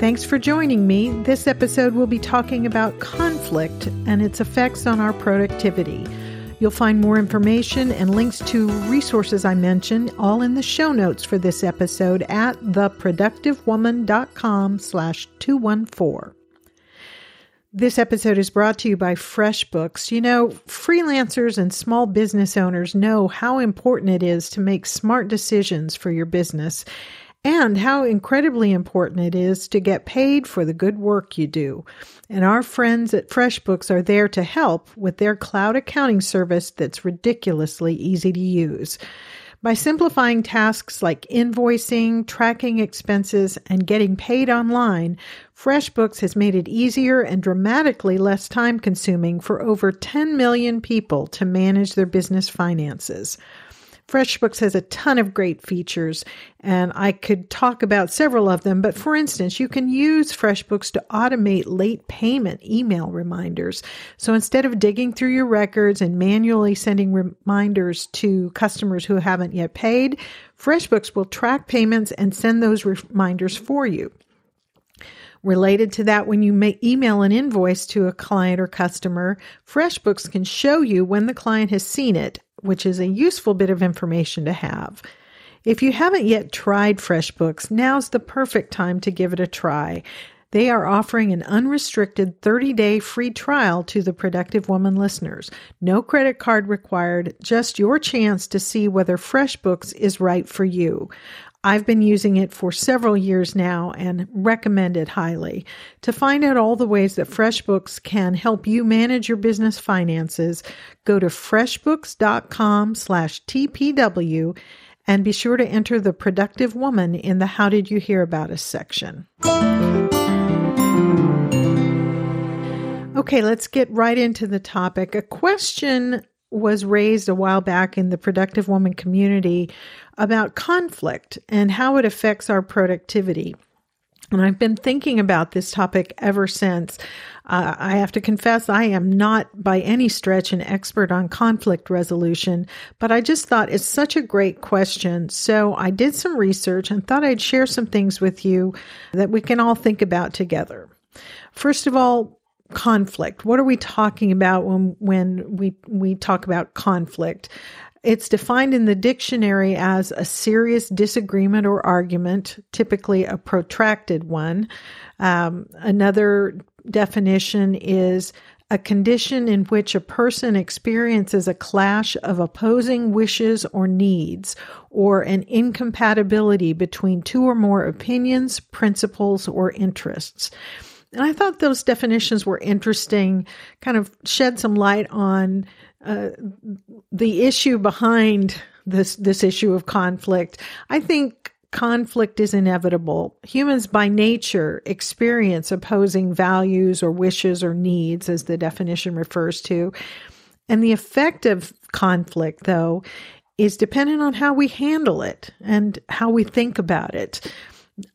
Thanks for joining me. This episode will be talking about conflict and its effects on our productivity. You'll find more information and links to resources I mentioned all in the show notes for this episode at theproductivewoman.com slash 214. This episode is brought to you by FreshBooks. You know, freelancers and small business owners know how important it is to make smart decisions for your business and how incredibly important it is to get paid for the good work you do. And our friends at FreshBooks are there to help with their cloud accounting service that's ridiculously easy to use. By simplifying tasks like invoicing, tracking expenses, and getting paid online, FreshBooks has made it easier and dramatically less time consuming for over 10 million people to manage their business finances. FreshBooks has a ton of great features, and I could talk about several of them. But for instance, you can use FreshBooks to automate late payment email reminders. So instead of digging through your records and manually sending reminders to customers who haven't yet paid, FreshBooks will track payments and send those reminders for you. Related to that, when you make email an invoice to a client or customer, FreshBooks can show you when the client has seen it, which is a useful bit of information to have. If you haven't yet tried FreshBooks, now's the perfect time to give it a try. They are offering an unrestricted 30 day free trial to the Productive Woman listeners. No credit card required, just your chance to see whether FreshBooks is right for you. I've been using it for several years now and recommend it highly. To find out all the ways that FreshBooks can help you manage your business finances, go to freshbooks.com slash TPW and be sure to enter the productive woman in the How Did You Hear About Us section. Okay, let's get right into the topic. A question was raised a while back in the productive woman community about conflict and how it affects our productivity. And I've been thinking about this topic ever since. Uh, I have to confess, I am not by any stretch an expert on conflict resolution, but I just thought it's such a great question. So I did some research and thought I'd share some things with you that we can all think about together. First of all, conflict. What are we talking about when when we we talk about conflict? It's defined in the dictionary as a serious disagreement or argument, typically a protracted one. Um, another definition is a condition in which a person experiences a clash of opposing wishes or needs, or an incompatibility between two or more opinions, principles, or interests. And I thought those definitions were interesting, kind of shed some light on uh, the issue behind this this issue of conflict. I think conflict is inevitable. Humans by nature experience opposing values or wishes or needs, as the definition refers to. And the effect of conflict, though, is dependent on how we handle it and how we think about it.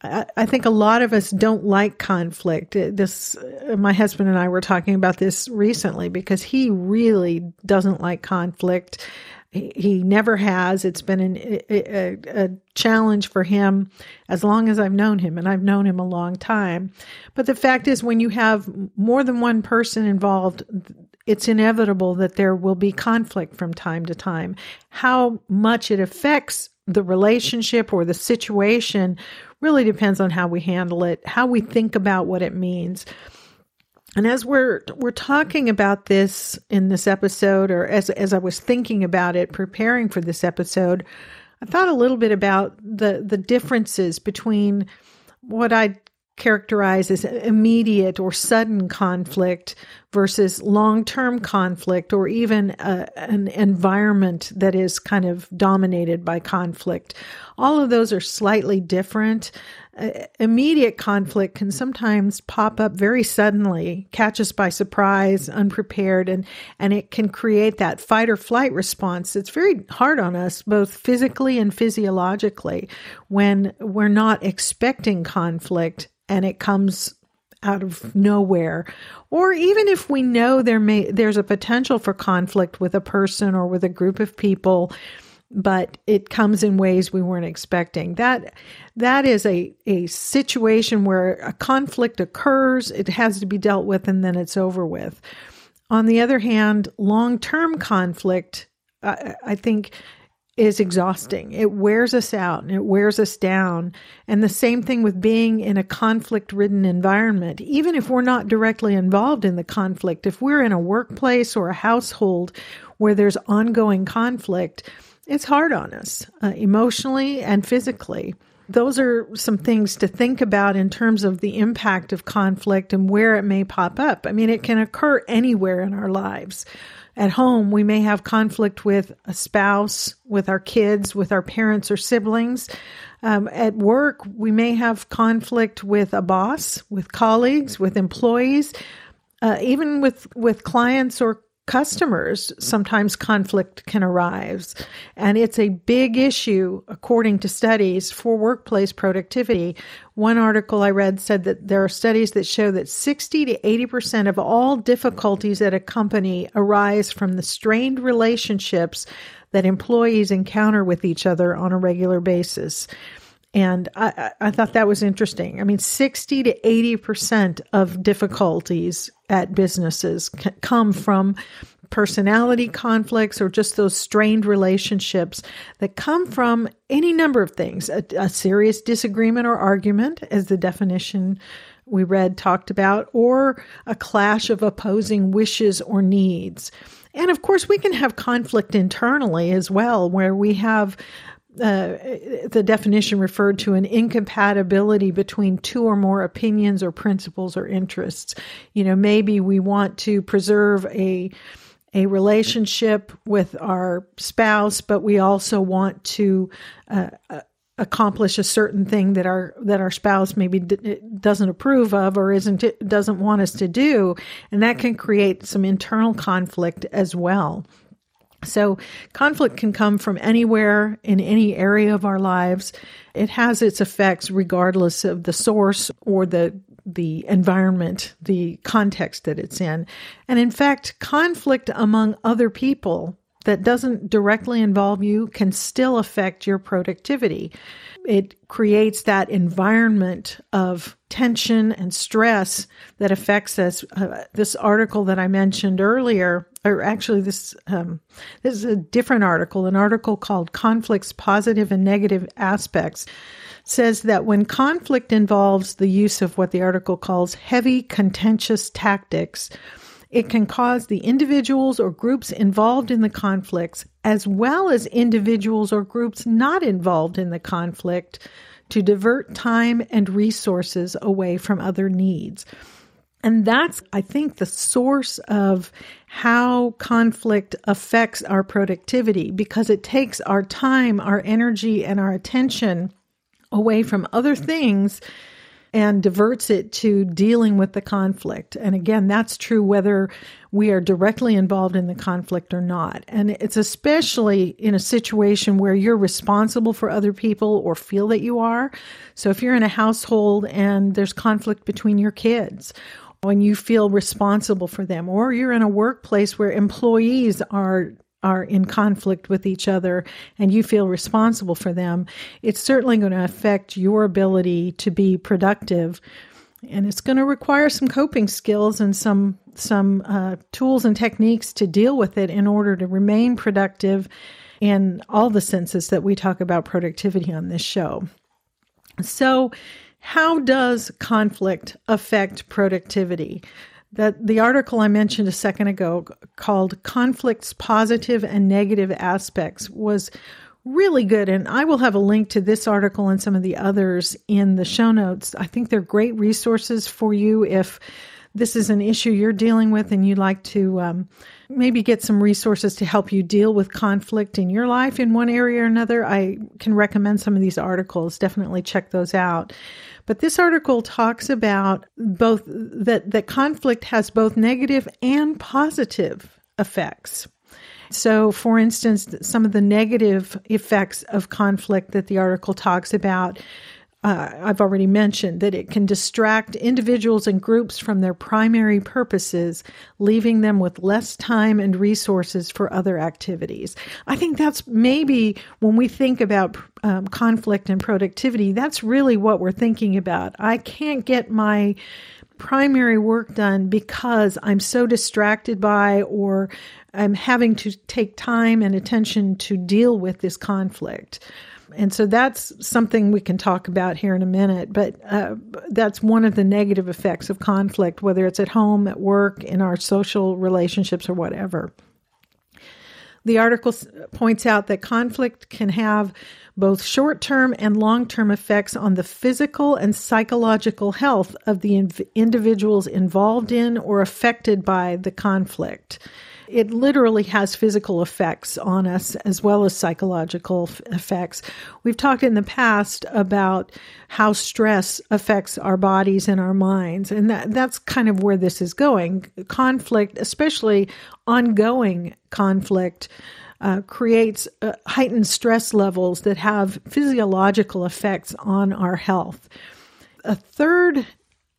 I think a lot of us don't like conflict. Uh, this, uh, my husband and I were talking about this recently because he really doesn't like conflict. He never has. It's been an, a, a, challenge for him as long as I've known him, and I've known him a long time. But the fact is, when you have more than one person involved, it's inevitable that there will be conflict from time to time. How much it affects the relationship or the situation really depends on how we handle it, how we think about what it means. And as we're we're talking about this in this episode or as as I was thinking about it preparing for this episode, I thought a little bit about the the differences between what I characterize as immediate or sudden conflict versus long term conflict or even a, an environment that is kind of dominated by conflict. All of those are slightly different. uh, immediate conflict can sometimes pop up very suddenly, catch us by surprise, unprepared, and, and it can create that fight or flight response. It's very hard on us, both physically and physiologically, when we're not expecting conflict and it comes out of nowhere or even if we know there may there's a potential for conflict with a person or with a group of people but it comes in ways we weren't expecting. That that is a, a situation where a conflict occurs, it has to be dealt with, and then it's over with. On the other hand, long term conflict, I, I think, is exhausting. It wears us out and it wears us down. And the same thing with being in a conflict ridden environment. Even if we're not directly involved in the conflict, if we're in a workplace or a household where there's ongoing conflict, it's hard on us uh, emotionally and physically. Those are some things to think about in terms of the impact of conflict and where it may pop up. I mean, it can occur anywhere in our lives. At home, we may have conflict with a spouse, with our kids, with our parents or siblings. Um, at work, we may have conflict with a boss, with colleagues, with employees, uh, even with with clients or customers, sometimes conflict can arise. And it's a big issue, according to studies, for workplace productivity. One article I read said that there are studies that show that 60 to 80% of all difficulties at a company arise from the strained relationships that employees encounter with each other on a regular basis. And I, I, thought that was interesting. I mean, 60 to 80% of difficulties at businesses come from personality conflicts or just those strained relationships that come from any number of things a, a serious disagreement or argument, as the definition we read talked about, or a clash of opposing wishes or needs. And of course, we can have conflict internally as well, where we have uh, the definition referred to an incompatibility between two or more opinions or principles or interests. You know, maybe we want to preserve a a relationship with our spouse, but we also want to uh, accomplish a certain thing that our that our spouse maybe d- doesn't approve of or isn't doesn't want us to do, and that can create some internal conflict as well. So, conflict can come from anywhere in any area of our lives. It has its effects regardless of the source or the the environment, the context that it's in. And in fact, conflict among other people that doesn't directly involve you can still affect your productivity. It creates that environment of tension and stress that affects us. Uh, this article that I mentioned earlier, or actually this um, this is a different article, an article called "Conflicts: Positive and Negative Aspects." says that when conflict involves the use of what the article calls heavy contentious tactics, it can cause the individuals or groups involved in the conflicts, as well as individuals or groups not involved in the conflict, to divert time and resources away from other needs. And that's, I think, the source of how conflict affects our productivity because it takes our time, our energy, and our attention away from other things and diverts it to dealing with the conflict. And again, that's true whether we are directly involved in the conflict or not. And it's especially in a situation where you're responsible for other people or feel that you are. So if you're in a household and there's conflict between your kids, when you feel responsible for them, or you're in a workplace where employees are are in conflict with each other and you feel responsible for them, it's certainly going to affect your ability to be productive. And it's going to require some coping skills and some some uh, tools and techniques to deal with it in order to remain productive in all the senses that we talk about productivity on this show. So, how does conflict affect productivity? That the article I mentioned a second ago called Conflicts Positive and Negative Aspects was really good. And I will have a link to this article and some of the others in the show notes. I think they're great resources for you if this is an issue you're dealing with and you'd like to um, maybe get some resources to help you deal with conflict in your life in one area or another, I can recommend some of these articles. Definitely check those out. But this article talks about both that, that conflict has both negative and positive effects. So, for instance, some of the negative effects of conflict that the article talks about uh, I've already mentioned that it can distract individuals and groups from their primary purposes, leaving them with less time and resources for other activities. I think that's maybe when we think about um, conflict and productivity, that's really what we're thinking about. I can't get my primary work done because I'm so distracted by or I'm having to take time and attention to deal with this conflict. And so that's something we can talk about here in a minute, but uh, that's one of the negative effects of conflict, whether it's at home, at work, in our social relationships, or whatever. The article points out that conflict can have both short term and long term effects on the physical and psychological health of the individuals involved in or affected by the conflict. It literally has physical effects on us as well as psychological f- effects. We've talked in the past about how stress affects our bodies and our minds, and that, that's kind of where this is going. Conflict, especially ongoing conflict, uh, creates uh, heightened stress levels that have physiological effects on our health. A third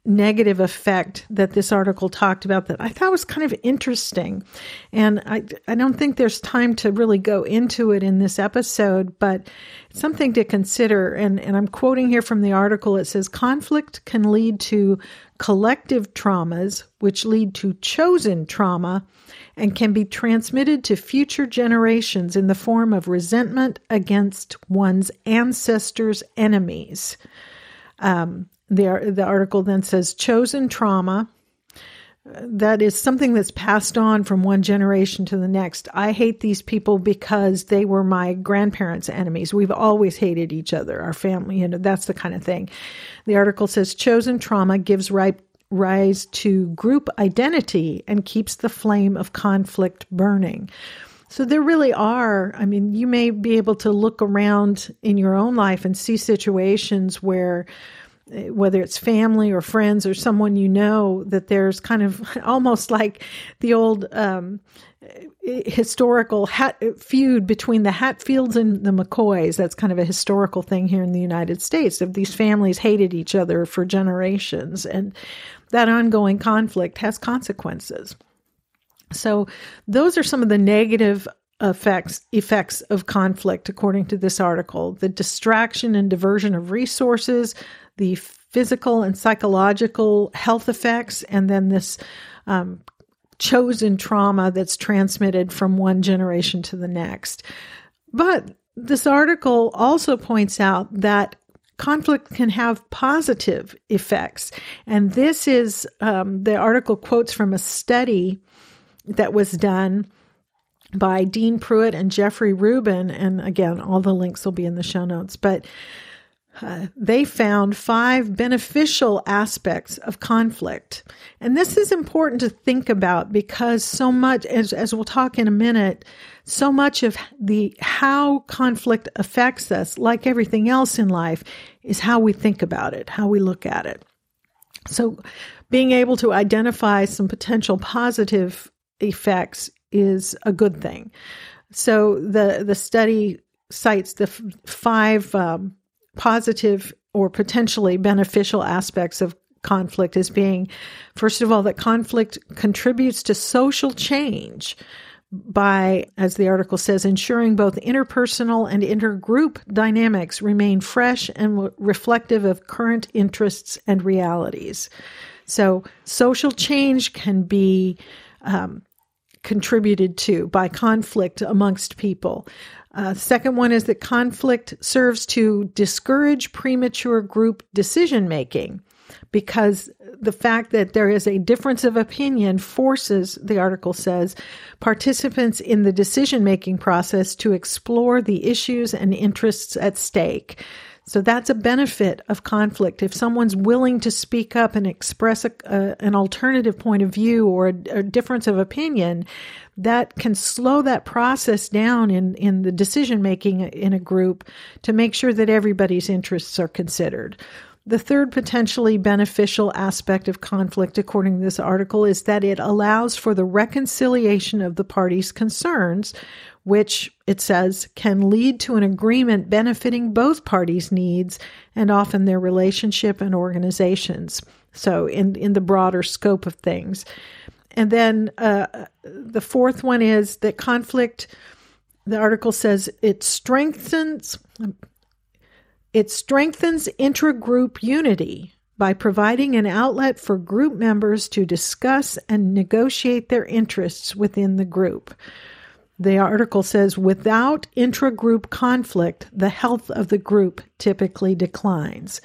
negative effect that this article talked about that I thought was kind of interesting. And I, I don't think there's time to really go into it in this episode, but something to consider. And, and I'm quoting here from the article. It says conflict can lead to collective traumas, which lead to chosen trauma and can be transmitted to future generations in the form of resentment against one's ancestors' enemies. Um, the, the article then says chosen trauma. That is something that's passed on from one generation to the next. I hate these people because they were my grandparents' enemies. We've always hated each other, our family, you know, that's the kind of thing. The article says chosen trauma gives rise to group identity and keeps the flame of conflict burning. So there really are, I mean, you may be able to look around in your own life and see situations where whether it's family or friends or someone you know, that there's kind of almost like the old um, historical hat, feud between the Hatfields and the McCoys. That's kind of a historical thing here in the United States. Of these families hated each other for generations, and that ongoing conflict has consequences. So, those are some of the negative effects effects of conflict according to this article the distraction and diversion of resources the physical and psychological health effects, and then this um, chosen trauma that's transmitted from one generation to the next. But this article also points out that conflict can have positive effects. And this is um, the article quotes from a study that was done by Dean Pruitt and Jeffrey Rubin. And again, all the links will be in the show notes. But uh, they found five beneficial aspects of conflict. And this is important to think about because so much, as, as we'll talk in a minute, so much of the how conflict affects us, like everything else in life, is how we think about it, how we look at it. So being able to identify some potential positive effects is a good thing. So the, the study cites the f- five um, positive or potentially beneficial aspects of conflict as being, first of all, that conflict contributes to social change by, as the article says, ensuring both interpersonal and intergroup dynamics remain fresh and reflective of current interests and realities. So, social change can be um, contributed to by conflict amongst people. Uh, second one is that conflict serves to discourage premature group decision making because the fact that there is a difference of opinion forces, the article says, participants in the decision making process to explore the issues and interests at stake. So that's a benefit of conflict. If someone's willing to speak up and express a, an alternative point of view or a, a, difference of opinion, that can slow that process down in, in the decision making in a group to make sure that everybody's interests are considered. The third potentially beneficial aspect of conflict, according to this article, is that it allows for the reconciliation of the parties' concerns, which it says can lead to an agreement benefiting both parties' needs and often their relationship and organizations. So, in, in the broader scope of things. And then uh, the fourth one is that conflict, the article says it strengthens it strengthens intragroup unity by providing an outlet for group members to discuss and negotiate their interests within the group. The article says without intragroup conflict, the health of the group typically declines.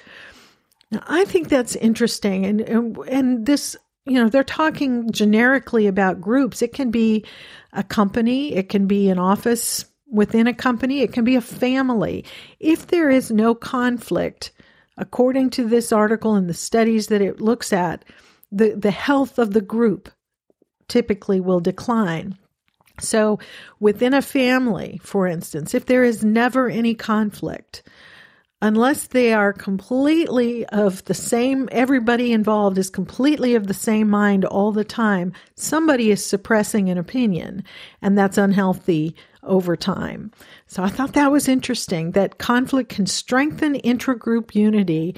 Now, I think that's interesting. And, and, and this, you know, they're talking generically about groups. It can be a company, it can be an office within a company, it can be a family. If there is no conflict, according to this article and the studies that it looks at, the, the health of the group typically will decline. So, within a family, for instance, if there is never any conflict, unless they are completely of the same, everybody involved is completely of the same mind all the time, somebody is suppressing an opinion, and that's unhealthy over time. So I thought that was interesting that conflict can strengthen intragroup unity,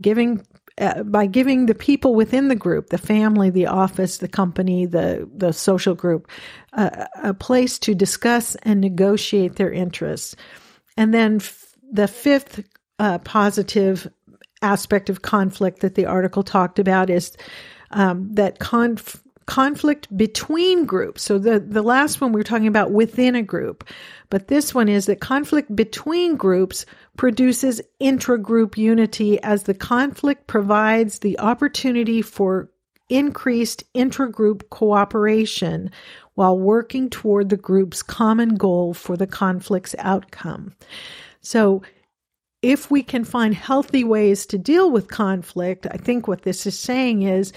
giving uh, by giving the people within the group, the family, the office, the company, the the social group, uh, a place to discuss and negotiate their interests. And then f- the fifth uh, positive aspect of conflict that the article talked about is um, that conf- conflict between groups. So the, the last one we were talking about within a group, but this one is that conflict between groups produces intragroup unity as the conflict provides the opportunity for increased intragroup cooperation while working toward the group's common goal for the conflict's outcome. So if we can find healthy ways to deal with conflict, I think what this is saying is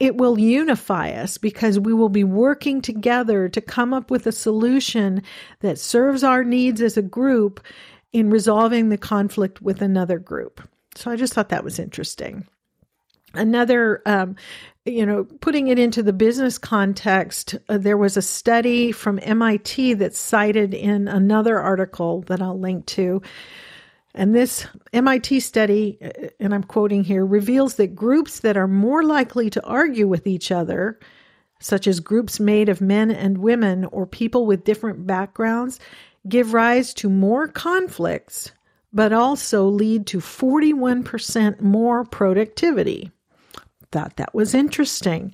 it will unify us because we will be working together to come up with a solution that serves our needs as a group in resolving the conflict with another group. So I just thought that was interesting. Another, um, you know, putting it into the business context, uh, there was a study from MIT that's cited in another article that I'll link to and this MIT study, and I'm quoting here, reveals that groups that are more likely to argue with each other, such as groups made of men and women or people with different backgrounds, give rise to more conflicts, but also lead to 41% more productivity. Thought that was interesting.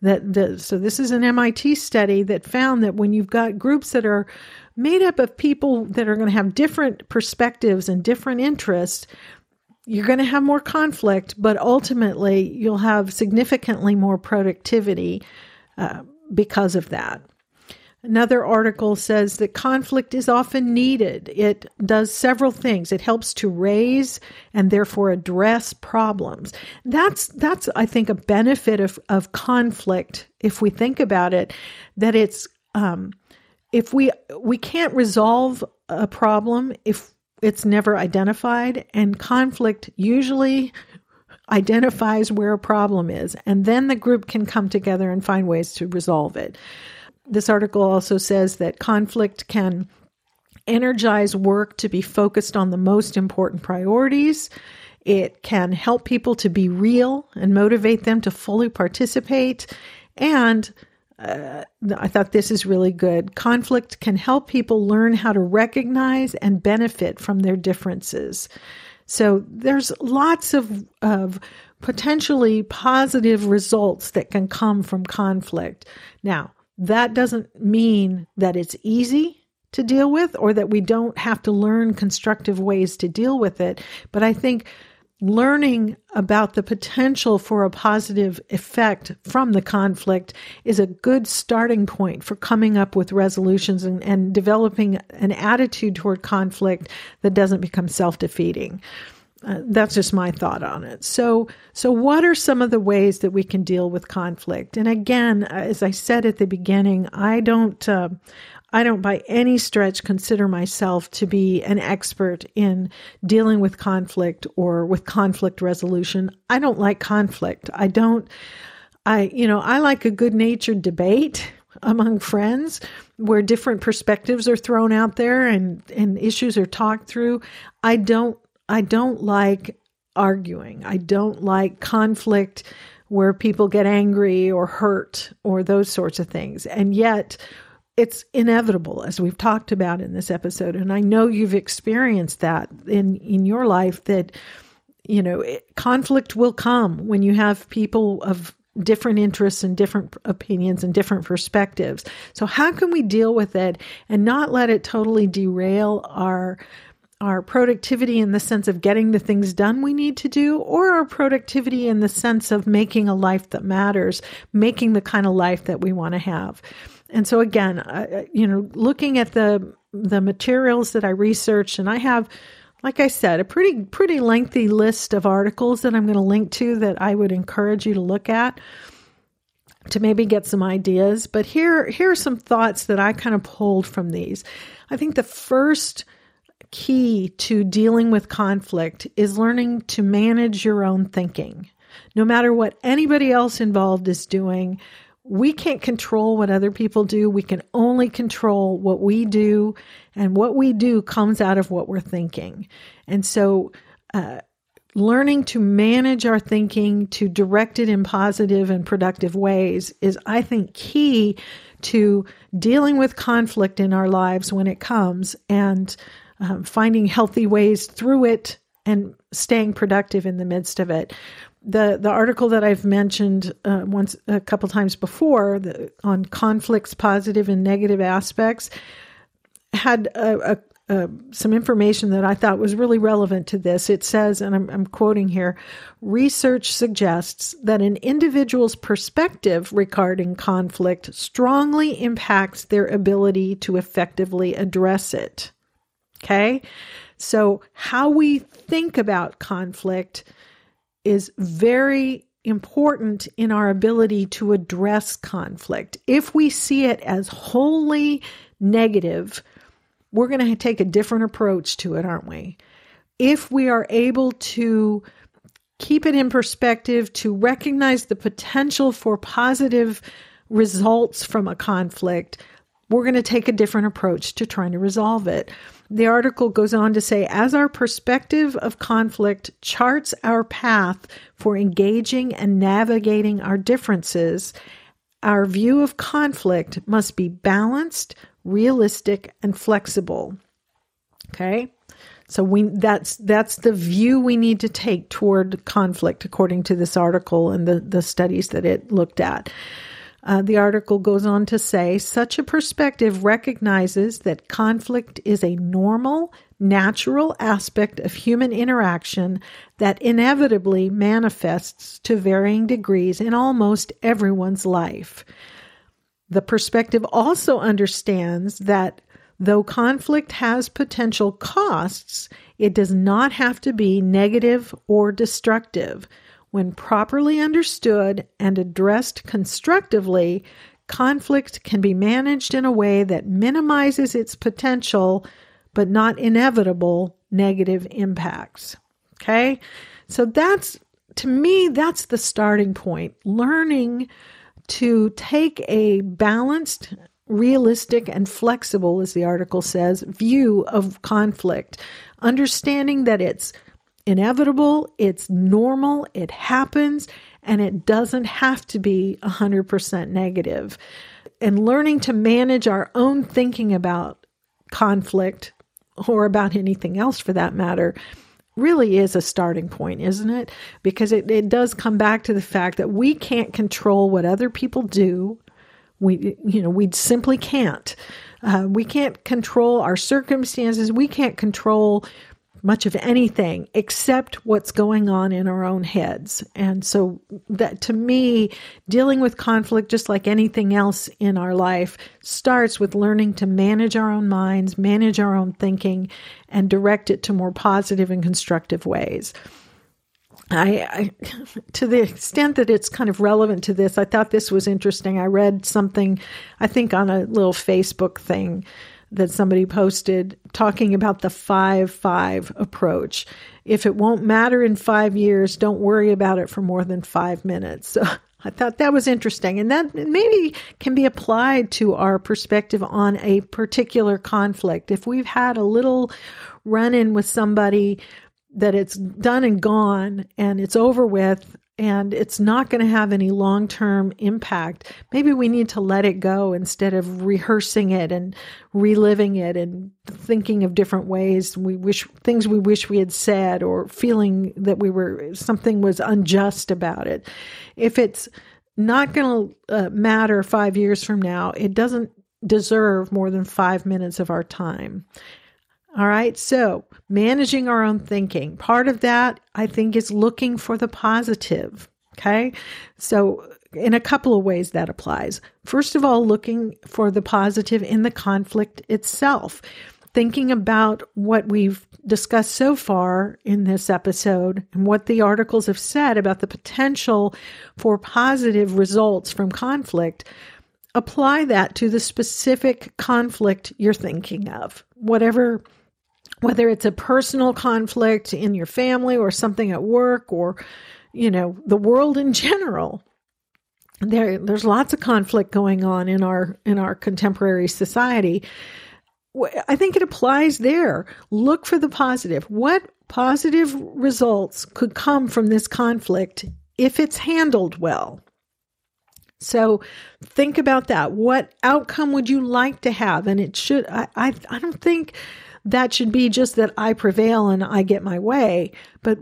That the, so this is an MIT study that found that when you've got groups that are made up of people that are going to have different perspectives and different interests, you're going to have more conflict, but ultimately you'll have significantly more productivity uh, because of that. Another article says that conflict is often needed. It does several things. It helps to raise and therefore address problems. That's that's I think a benefit of of conflict if we think about it. That it's um, if we we can't resolve a problem if it's never identified and conflict usually identifies where a problem is and then the group can come together and find ways to resolve it this article also says that conflict can energize work to be focused on the most important priorities it can help people to be real and motivate them to fully participate and uh, I thought this is really good. Conflict can help people learn how to recognize and benefit from their differences. So there's lots of, of potentially positive results that can come from conflict. Now, that doesn't mean that it's easy to deal with or that we don't have to learn constructive ways to deal with it. But I think learning about the potential for a positive effect from the conflict is a good starting point for coming up with resolutions and, and developing an attitude toward conflict that doesn't become self defeating. Uh, that's just my thought on it. So, so what are some of the ways that we can deal with conflict? And again, as I said at the beginning, I don't, uh, I don't by any stretch consider myself to be an expert in dealing with conflict or with conflict resolution. I don't like conflict. I don't, I, you know, I like a good natured debate among friends where different perspectives are thrown out there and, and issues are talked through. I don't, I don't like arguing. I don't like conflict where people get angry or hurt or those sorts of things. And yet, it's inevitable as we've talked about in this episode and i know you've experienced that in in your life that you know it, conflict will come when you have people of different interests and different opinions and different perspectives so how can we deal with it and not let it totally derail our our productivity in the sense of getting the things done we need to do, or our productivity in the sense of making a life that matters, making the kind of life that we want to have. And so again, uh, you know, looking at the the materials that I researched, and I have, like I said, a pretty pretty lengthy list of articles that I'm going to link to that I would encourage you to look at to maybe get some ideas. But here here are some thoughts that I kind of pulled from these. I think the first key to dealing with conflict is learning to manage your own thinking. No matter what anybody else involved is doing, we can't control what other people do. We can only control what we do, and what we do comes out of what we're thinking. And so, uh, learning to manage our thinking, to direct it in positive and productive ways, is, I think, key to dealing with conflict in our lives when it comes and um, finding healthy ways through it and staying productive in the midst of it the the article that I've mentioned uh, once a couple times before the, on conflicts, positive and negative aspects, had a, a, some information that I thought was really relevant to this. It says, and I'm, I'm quoting here: research suggests that an individual's perspective regarding conflict strongly impacts their ability to effectively address it. Okay, so how we think about conflict is very important in our ability to address conflict. If we see it as wholly negative, we're going to take a different approach to it, aren't we? If we are able to keep it in perspective, to recognize the potential for positive results from a conflict, we're going to take a different approach to trying to resolve it. The article goes on to say as our perspective of conflict charts our path for engaging and navigating our differences, our view of conflict must be balanced, realistic, and flexible. Okay? So we that's that's the view we need to take toward conflict according to this article and the, the studies that it looked at. Uh, the article goes on to say such a perspective recognizes that conflict is a normal, natural aspect of human interaction that inevitably manifests to varying degrees in almost everyone's life. The perspective also understands that though conflict has potential costs, it does not have to be negative or destructive. When properly understood and addressed constructively, conflict can be managed in a way that minimizes its potential but not inevitable negative impacts. Okay? So that's, to me, that's the starting point. Learning to take a balanced, realistic, and flexible, as the article says, view of conflict, understanding that it's inevitable, it's normal, it happens, and it doesn't have to be 100% negative. And learning to manage our own thinking about conflict or about anything else for that matter really is a starting point, isn't it? Because it, it does come back to the fact that we can't control what other people do. We, you know, we simply can't. Uh, we can't control our circumstances. We can't control much of anything except what's going on in our own heads. And so that to me, dealing with conflict, just like anything else in our life, starts with learning to manage our own minds, manage our own thinking, and direct it to more positive and constructive ways. I, I, to the extent that it's kind of relevant to this, I thought this was interesting. I read something, I think on a little Facebook thing that somebody posted talking about the 5 5 approach. If it won't matter in five years, don't worry about it for more than five minutes. So I thought that was interesting. And that maybe can be applied to our perspective on a particular conflict. If we've had a little run in with somebody that it's done and gone and it's over with and it's not going to have any long term impact. Maybe we need to let it go instead of rehearsing it and reliving it and thinking of different ways we wish things we wish we had said or feeling that we were something was unjust about it. If it's not going to uh, matter five years from now, it doesn't deserve more than five minutes of our time. All right. So managing our own thinking. Part of that, I think, is looking for the positive. Okay. So in a couple of ways that applies. First of all, looking for the positive in the conflict itself. Thinking about what we've discussed so far in this episode and what the articles have said about the potential for positive results from conflict, apply that to the specific conflict you're thinking of, whatever whether it's a personal conflict in your family or something at work or you know the world in general there there's lots of conflict going on in our in our contemporary society. I think it applies there. Look for the positive. What positive results could come from this conflict if it's handled well? So think about that. What outcome would you like to have? And it should i i, I don't think that should be just that I prevail and I get my way. But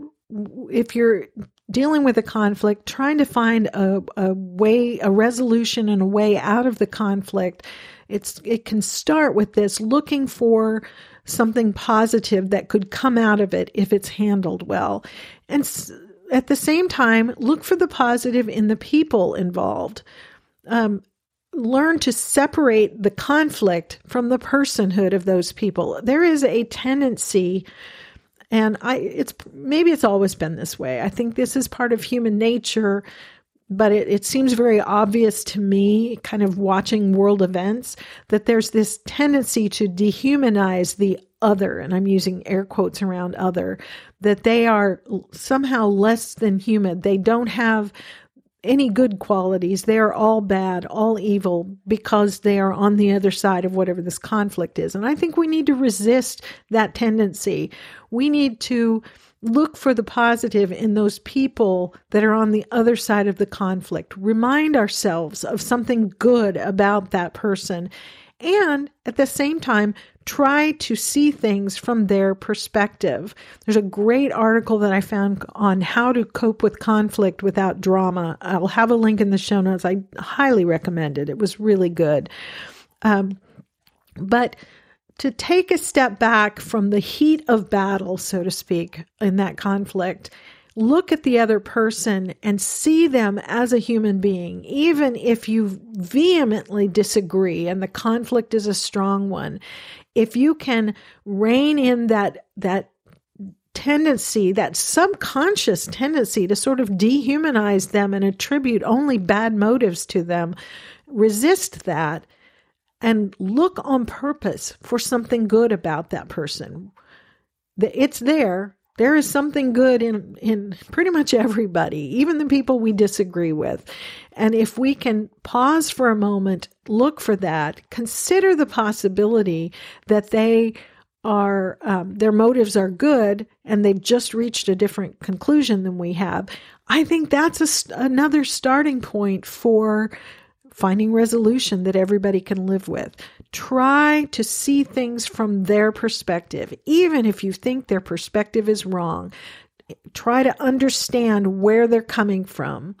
if you're dealing with a conflict, trying to find a, a way, a resolution and a way out of the conflict, it's it can start with this looking for something positive that could come out of it if it's handled well. And at the same time, look for the positive in the people involved. Um, learn to separate the conflict from the personhood of those people. There is a tendency and I it's maybe it's always been this way. I think this is part of human nature, but it, it seems very obvious to me, kind of watching world events, that there's this tendency to dehumanize the other, and I'm using air quotes around other, that they are somehow less than human. They don't have any good qualities. They are all bad, all evil, because they are on the other side of whatever this conflict is. And I think we need to resist that tendency. We need to look for the positive in those people that are on the other side of the conflict. Remind ourselves of something good about that person. And at the same time, try to see things from their perspective. There's a great article that I found on how to cope with conflict without drama. I'll have a link in the show notes. I highly recommend it. It was really good. Um, but to take a step back from the heat of battle, so to speak, in that conflict, look at the other person and see them as a human being, even if you vehemently disagree and the conflict is a strong one if you can rein in that that tendency, that subconscious tendency to sort of dehumanize them and attribute only bad motives to them, resist that and look on purpose for something good about that person. It's there. There is something good in, in pretty much everybody, even the people we disagree with. And if we can pause for a moment, look for that, consider the possibility that they are, um, their motives are good and they've just reached a different conclusion than we have. I think that's a, another starting point for finding resolution that everybody can live with. Try to see things from their perspective, even if you think their perspective is wrong. Try to understand where they're coming from.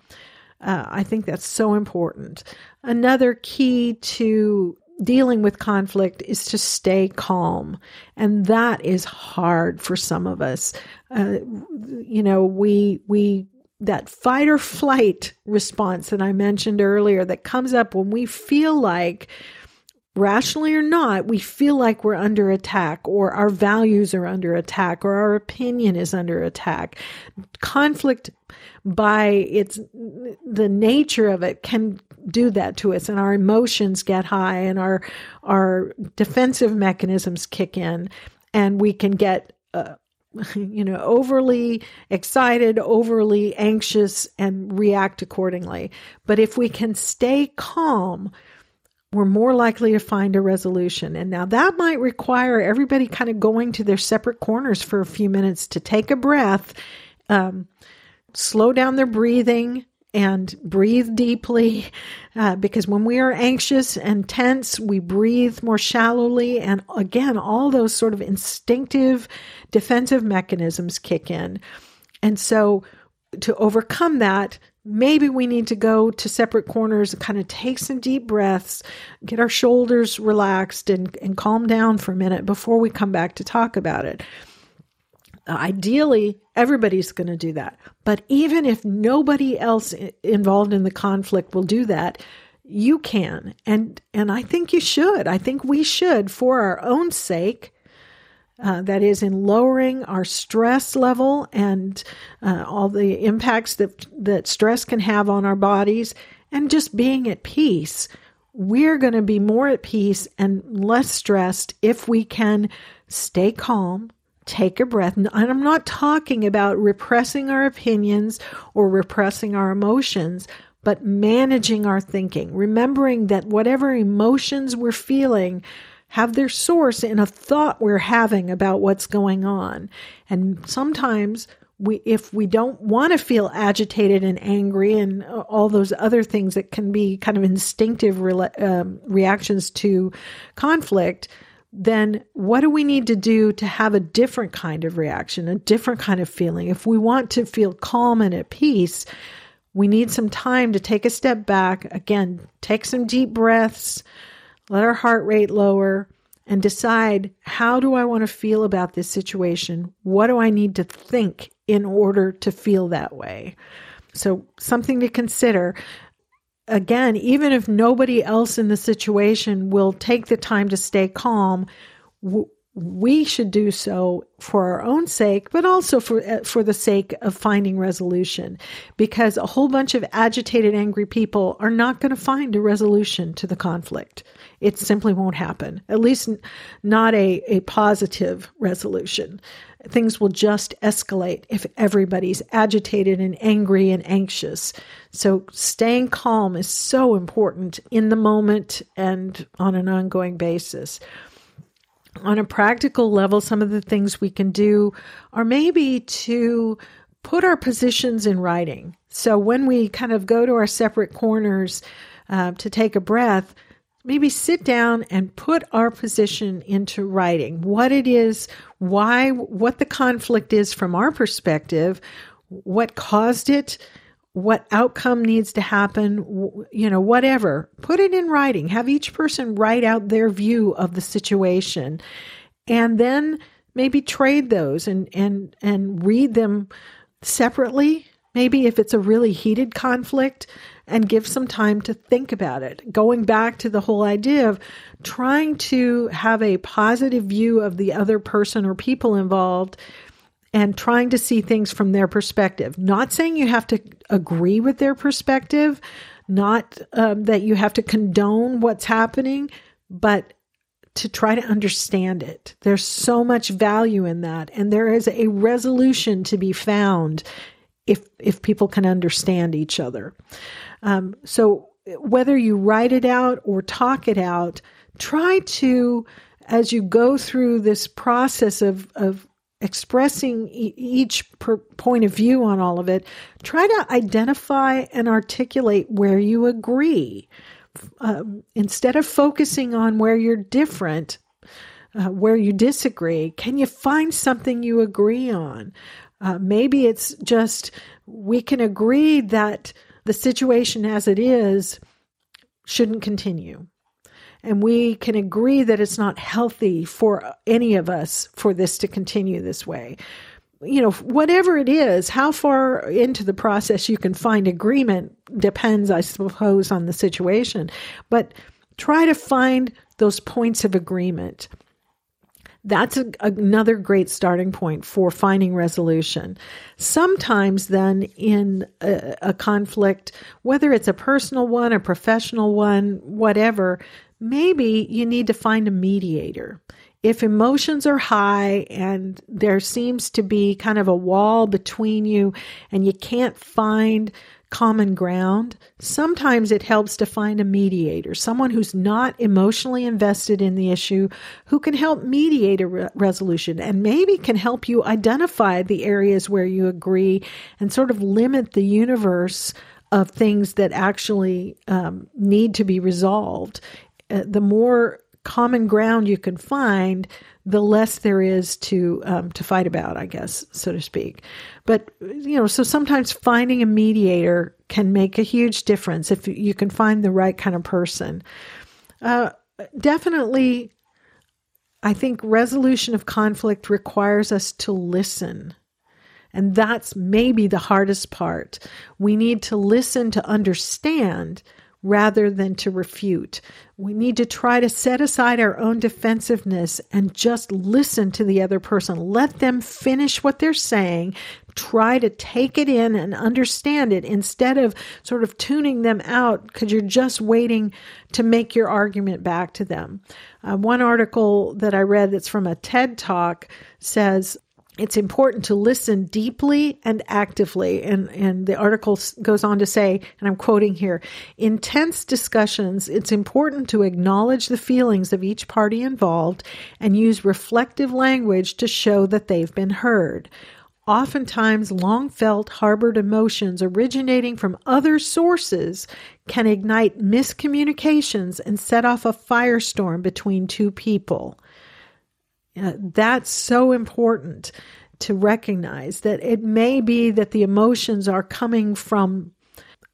Uh, I think that's so important. Another key to dealing with conflict is to stay calm. And that is hard for some of us. Uh, you know, we, we, that fight or flight response that I mentioned earlier that comes up when we feel like rationally or not, we feel like we're under attack or our values are under attack or our opinion is under attack. Conflict by its the nature of it can do that to us and our emotions get high and our our defensive mechanisms kick in and we can get uh, you know overly excited overly anxious and react accordingly but if we can stay calm we're more likely to find a resolution. And now that might require everybody kind of going to their separate corners for a few minutes to take a breath, um, slow down their breathing, and breathe deeply. Uh, because when we are anxious and tense, we breathe more shallowly. And again, all those sort of instinctive defensive mechanisms kick in. And so to overcome that, maybe we need to go to separate corners and kind of take some deep breaths, get our shoulders relaxed and, and calm down for a minute before we come back to talk about it. Uh, ideally, everybody's going to do that. But even if nobody else involved in the conflict will do that, you can. And and I think you should. I think we should for our own sake uh, that is in lowering our stress level and uh, all the impacts that that stress can have on our bodies and just being at peace. We're going to be more at peace and less stressed if we can stay calm take a breath. And i'm not talking about repressing our opinions or repressing our emotions but managing our thinking remembering that whatever emotions we're feeling have their source in a thought we're having about what's going on. And sometimes we, if we don't want to feel agitated and angry and all those other things that can be kind of instinctive re- um, reactions to conflict, then what do we need to do to have a different kind of reaction, a different kind of feeling? If we want to feel calm and at peace, we need some time to take a step back. Again, take some deep breaths let our heart rate lower, and decide how do I want to feel about this situation? What do I need to think in order to feel that way? So, something to consider. Again, even if nobody else in the situation will take the time to stay calm, we should do so for our own sake, but also for uh, for the sake of finding resolution. Because a whole bunch of agitated, angry people are not going to find a resolution to the conflict. It simply won't happen. At least not a, a positive resolution. Things will just escalate if everybody's agitated and angry and anxious. So staying calm is so important in the moment and on an ongoing basis on a practical level, some of the things we can do are maybe to put our positions in writing. So when we kind of go to our separate corners uh, to take a breath, maybe sit down and put our position into writing what it is, why, what the conflict is from our perspective, what caused it, what outcome needs to happen, you know, whatever. Put it in writing. Have each person write out their view of the situation and then maybe trade those and, and, and read them separately. Maybe if it's a really heated conflict, and give some time to think about it. Going back to the whole idea of trying to have a positive view of the other person or people involved and trying to see things from their perspective. Not saying you have to agree with their perspective, not um, that you have to condone what's happening, but to try to understand it. There's so much value in that. And there is a resolution to be found if, if people can understand each other. Um, so whether you write it out or talk it out, try to, as you go through this process of, of expressing e- each point of view on all of it, try to identify and articulate where you agree. Um, instead of focusing on where you're different, uh, where you disagree, can you find something you agree on? Uh, maybe it's just we can agree that the situation as it is shouldn't continue. and we can agree that it's not healthy for any of us for this to continue this way. You know, whatever it is, how far into the process you can find agreement depends, I suppose, on the situation. But try to find those points of agreement that's a, another great starting point for finding resolution. Sometimes, then, in a, a conflict, whether it's a personal one, a professional one, whatever, maybe you need to find a mediator. If emotions are high and there seems to be kind of a wall between you and you can't find common ground, sometimes it helps to find a mediator, someone who's not emotionally invested in the issue, who can help mediate a re- resolution and maybe can help you identify the areas where you agree and sort of limit the universe of things that actually um, need to be resolved. Uh, the more common ground you can find, the less there is to um, to fight about, I guess, so to speak. But you know, so sometimes finding a mediator can make a huge difference if you can find the right kind of person. Uh, definitely, I think resolution of conflict requires us to listen. And that's maybe the hardest part. We need to listen to understand rather than to refute. We need to try to set aside our own defensiveness and just listen to the other person. Let them finish what they're saying. Try to take it in and understand it instead of sort of tuning them out because you're just waiting to make your argument back to them. Uh, one article that I read that's from a TED talk says, it's important to listen deeply and actively. And, and the article goes on to say, and I'm quoting here intense discussions, it's important to acknowledge the feelings of each party involved and use reflective language to show that they've been heard. Oftentimes, long felt harbored emotions originating from other sources can ignite miscommunications and set off a firestorm between two people. Uh, that's so important to recognize that it may be that the emotions are coming from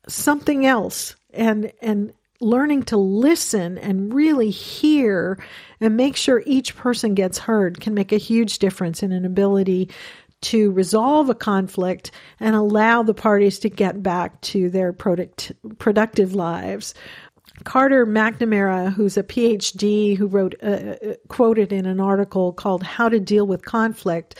something else and and learning to listen and really hear and make sure each person gets heard can make a huge difference in an ability to resolve a conflict and allow the parties to get back to their product, productive lives. Carter McNamara, who's a PhD who wrote uh, uh, quoted in an article called "How to Deal with Conflict,"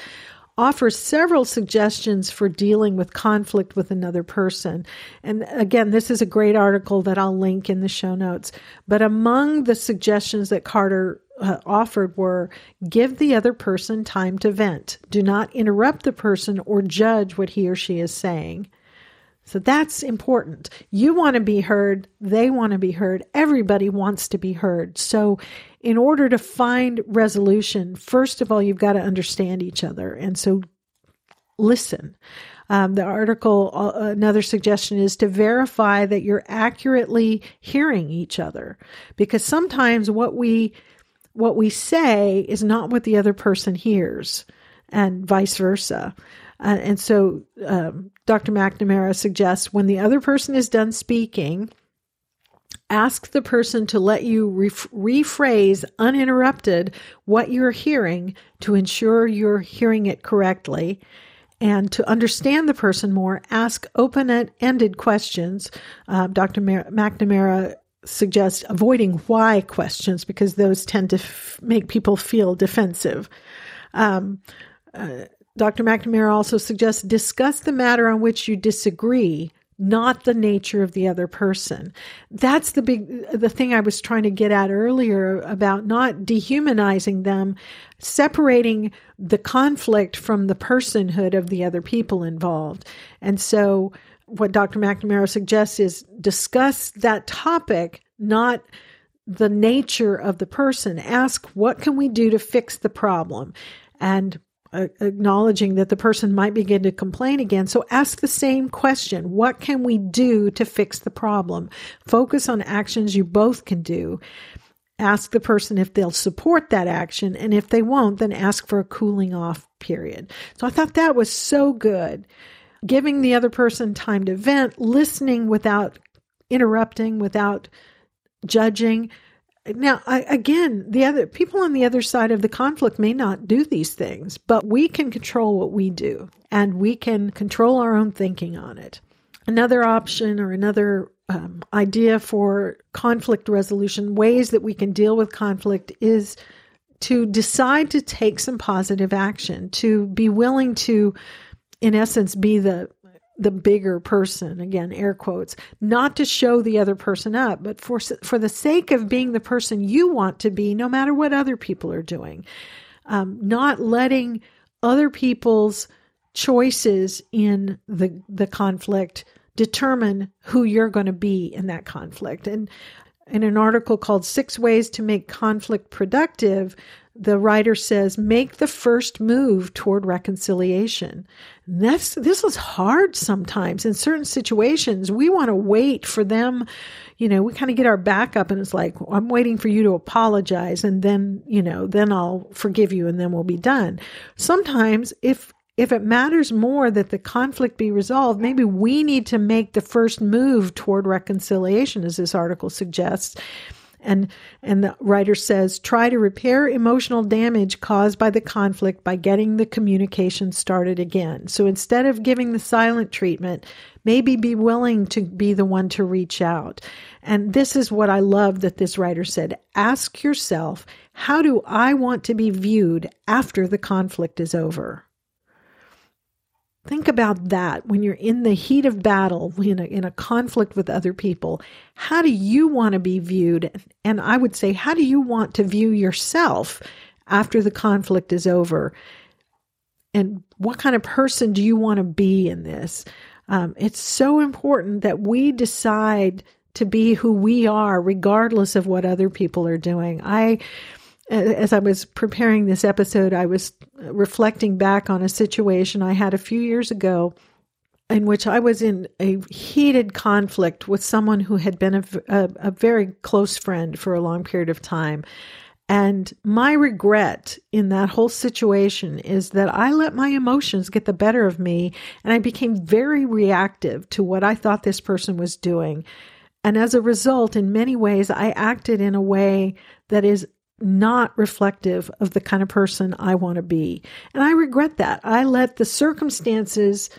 offers several suggestions for dealing with conflict with another person. And again, this is a great article that I'll link in the show notes. But among the suggestions that Carter uh, offered were give the other person time to vent. Do not interrupt the person or judge what he or she is saying. So that's important. You want to be heard. They want to be heard. Everybody wants to be heard. So, in order to find resolution, first of all, you've got to understand each other. And so, listen. Um, the article, uh, another suggestion is to verify that you're accurately hearing each other, because sometimes what we what we say is not what the other person hears, and vice versa. Uh, and so um, Dr. McNamara suggests when the other person is done speaking, ask the person to let you rephrase uninterrupted what you're hearing to ensure you're hearing it correctly. And to understand the person more, ask open ended questions. Uh, Dr. Mar- McNamara suggests avoiding why questions because those tend to f- make people feel defensive. Um, uh, Dr. McNamara also suggests discuss the matter on which you disagree, not the nature of the other person. That's the big, the thing I was trying to get at earlier about not dehumanizing them, separating the conflict from the personhood of the other people involved. And so, what Dr. McNamara suggests is discuss that topic, not the nature of the person. Ask, what can we do to fix the problem? And acknowledging that the person might begin to complain again. So ask the same question What can we do to fix the problem? Focus on actions you both can do. Ask the person if they'll support that action. And if they won't, then ask for a cooling off period. So I thought that was so good. Giving the other person time to vent, listening without interrupting, without judging, now, I, again, the other people on the other side of the conflict may not do these things, but we can control what we do and we can control our own thinking on it. Another option or another um, idea for conflict resolution, ways that we can deal with conflict, is to decide to take some positive action, to be willing to, in essence, be the the bigger person again air quotes not to show the other person up but for for the sake of being the person you want to be no matter what other people are doing. Um, not letting other people's choices in the the conflict determine who you're going to be in that conflict. And in an article called Six Ways to Make Conflict Productive, the writer says, make the first move toward reconciliation. That's, this is hard sometimes. In certain situations, we want to wait for them. You know, we kind of get our back up and it's like, I'm waiting for you to apologize and then, you know, then I'll forgive you and then we'll be done. Sometimes if, if it matters more that the conflict be resolved, maybe we need to make the first move toward reconciliation, as this article suggests and and the writer says try to repair emotional damage caused by the conflict by getting the communication started again. So instead of giving the silent treatment maybe be willing to be the one to reach out. And this is what i love that this writer said. Ask yourself how do i want to be viewed after the conflict is over Think about that when you're in the heat of battle, in a, in a conflict with other people. How do you want to be viewed? And I would say, how do you want to view yourself after the conflict is over? And what kind of person do you want to be in this? Um, it's so important that we decide to be who we are, regardless of what other people are doing. I as I was preparing this episode, I was reflecting back on a situation I had a few years ago in which I was in a heated conflict with someone who had been a, a, a, very close friend for a long period of time. And my regret in that whole situation is that I let my emotions get the better of me and I became very reactive to what I thought this person was doing. And as a result, in many ways, I acted in a way that is not reflective of the kind of person I want to be. And I regret that. I let the circumstances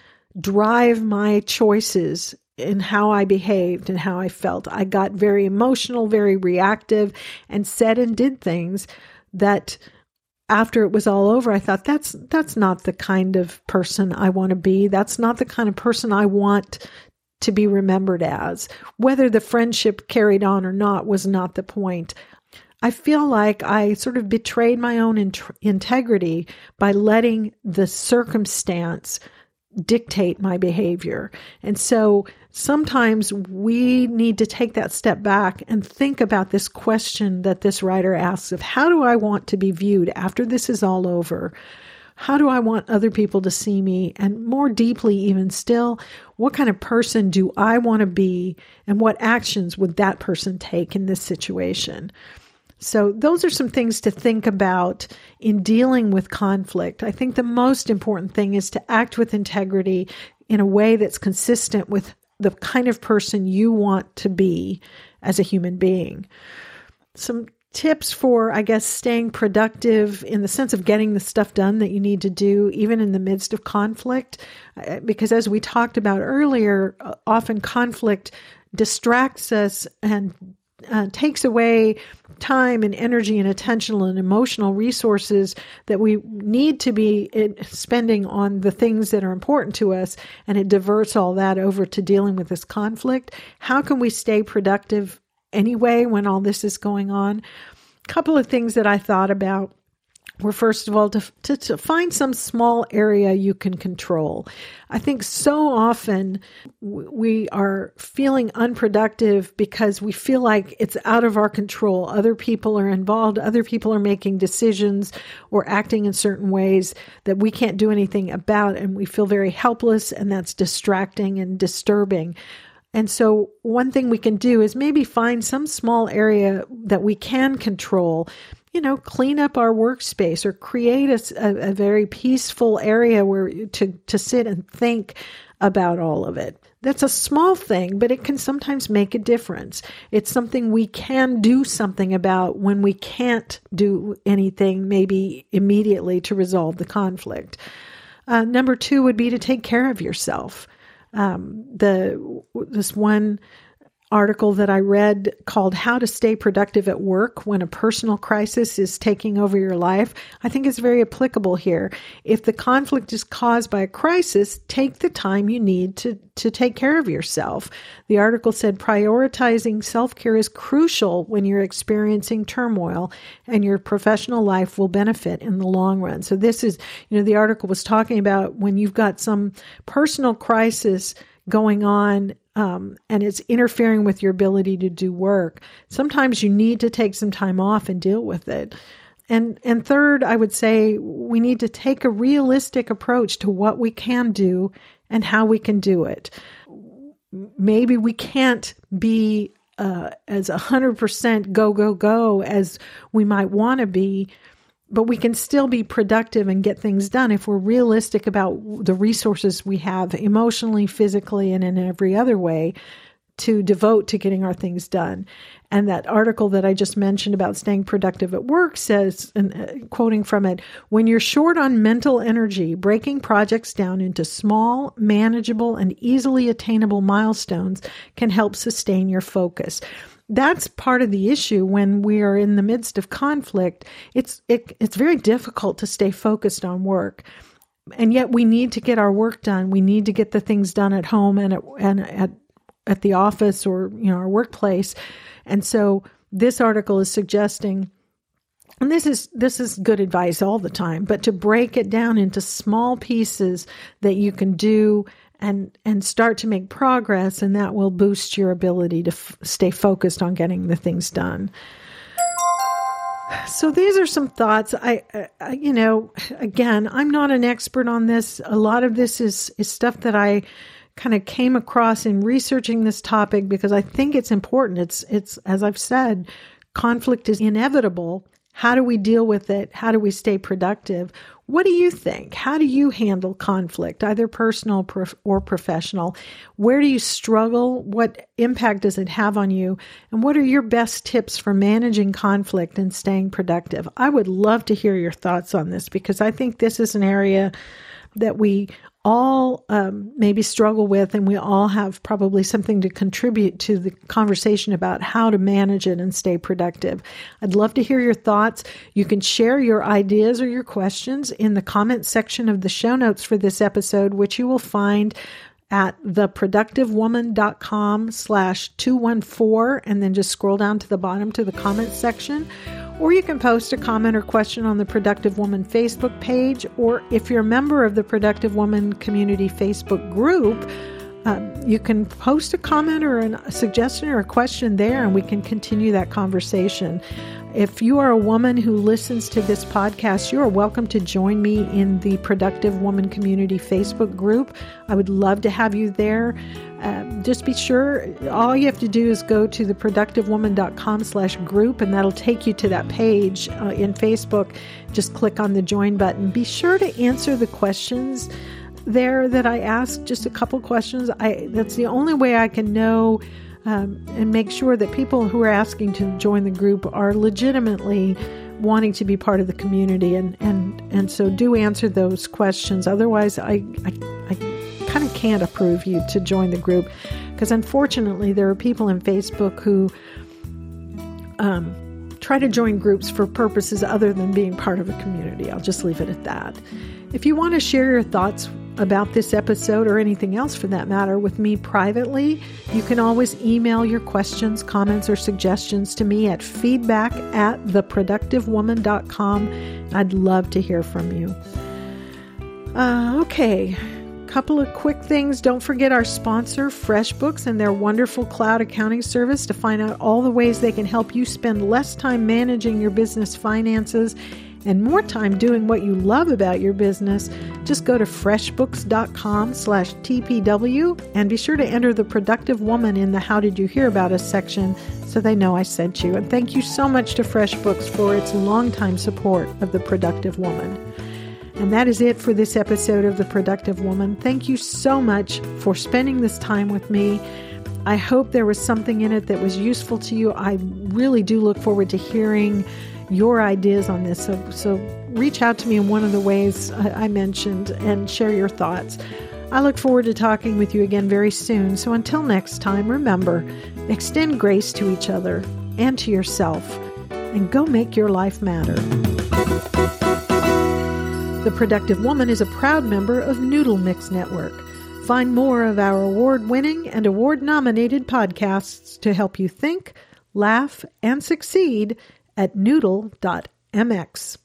drive my choices in how I behaved and how I felt. I got very emotional, very reactive, and said and did things that after it was all over I thought that's that's not the kind of person I want to be. That's not the kind of person I want to be remembered as. Whether the friendship carried on or not was not the point. I feel like I sort of betrayed my own in- integrity by letting the circumstance dictate my behavior. And so sometimes we need to take that step back and think about this question that this writer asks of how do I want to be viewed after this is all over? How do I want other people to see me? And more deeply, even still, what kind of person do I want to be? And what actions would that person take in this situation? So, those are some things to think about in dealing with conflict. I think the most important thing is to act with integrity in a way that's consistent with the kind of person you want to be as a human being. Some tips for, I guess, staying productive in the sense of getting the stuff done that you need to do, even in the midst of conflict. Uh, because as we talked about earlier, uh, often conflict distracts us and uh, takes away time and energy and attention and emotional resources that we need to be spending on the things that are important to us, and it diverts all that over to dealing with this conflict. How can we stay productive anyway when all this is going on? A couple of things that I thought about were first of all to, to, to, find some small area you can control. I think so often we are feeling unproductive because we feel like it's out of our control. Other people are involved, other people are making decisions or acting in certain ways that we can't do anything about, and we feel very helpless, and that's distracting and disturbing. And so, one thing we can do is maybe find some small area that we can control you know, clean up our workspace or create a, a, very peaceful area where to, to sit and think about all of it. That's a small thing, but it can sometimes make a difference. It's something we can do something about when we can't do anything, maybe immediately to resolve the conflict. Uh, number two would be to take care of yourself. Um, the this one article that I read called How to Stay Productive at Work When a Personal Crisis is Taking Over Your Life, I think is very applicable here. If the conflict is caused by a crisis, take the time you need to, to take care of yourself. The article said prioritizing self care is crucial when you're experiencing turmoil and your professional life will benefit in the long run. So, this is, you know, the article was talking about when you've got some personal crisis going on um, and it's interfering with your ability to do work, sometimes you need to take some time off and deal with it. And and third, I would say we need to take a realistic approach to what we can do and how we can do it. Maybe we can't be uh, as a hundred percent go go go as we might want to be, but we can still be productive and get things done if we're realistic about the resources we have emotionally, physically, and in every other way to devote to getting our things done. And that article that I just mentioned about staying productive at work says, and uh, quoting from it, when you're short on mental energy, breaking projects down into small, manageable, and easily attainable milestones can help sustain your focus that's part of the issue when we are in the midst of conflict. It's it, it's very difficult to stay focused on work. And yet we need to get our work done. We need to get the things done at home and at and at at the office or you know our workplace. And so this article is suggesting and this is this is good advice all the time, but to break it down into small pieces that you can do and and start to make progress and that will boost your ability to f- stay focused on getting the things done. So these are some thoughts. I, I, you know again i'm not an expert on this. A lot of this is is stuff that i kind of came across in researching this topic because i think it's important. It's it's as i've said conflict is inevitable. How do we deal with it? How do we stay productive? What do you think? How do you handle conflict, either personal or professional? Where do you struggle? What impact does it have on you? And what are your best tips for managing conflict and staying productive? I would love to hear your thoughts on this because I think this is an area that we all um, maybe struggle with, and we all have probably something to contribute to the conversation about how to manage it and stay productive. I'd love to hear your thoughts. You can share your ideas or your questions in the comment section of the show notes for this episode, which you will find at theproductivewoman.com slash 214 and then just scroll down to the bottom to the comments section or you can post a comment or question on the Productive Woman Facebook page, or if you're a member of the Productive Woman Community Facebook group, um, you can post a comment or a suggestion or a question there, and we can continue that conversation. If you are a woman who listens to this podcast, you are welcome to join me in the Productive Woman Community Facebook group. I would love to have you there. Um, just be sure all you have to do is go to theproductivewoman.com slash group and that'll take you to that page uh, in facebook just click on the join button be sure to answer the questions there that i ask just a couple questions i that's the only way i can know um, and make sure that people who are asking to join the group are legitimately wanting to be part of the community and and and so do answer those questions. Otherwise i i, I kind of can't approve you to join the group because unfortunately there are people in facebook who um, try to join groups for purposes other than being part of a community. I'll just leave it at that. If you want to share your thoughts about this episode or anything else for that matter with me privately, you can always email your questions, comments, or suggestions to me at feedback at theproductivewoman.com. I'd love to hear from you. Uh, okay, couple of quick things. Don't forget our sponsor, FreshBooks, and their wonderful cloud accounting service to find out all the ways they can help you spend less time managing your business finances and more time doing what you love about your business, just go to freshbooks.com slash TPW and be sure to enter the productive woman in the How Did You Hear About Us section so they know I sent you. And thank you so much to FreshBooks for its longtime support of the productive woman. And that is it for this episode of The Productive Woman. Thank you so much for spending this time with me. I hope there was something in it that was useful to you. I really do look forward to hearing your ideas on this. So, so reach out to me in one of the ways I mentioned and share your thoughts. I look forward to talking with you again very soon. So until next time, remember extend grace to each other and to yourself, and go make your life matter. The Productive Woman is a proud member of Noodle Mix Network. Find more of our award winning and award nominated podcasts to help you think, laugh, and succeed at noodle.mx.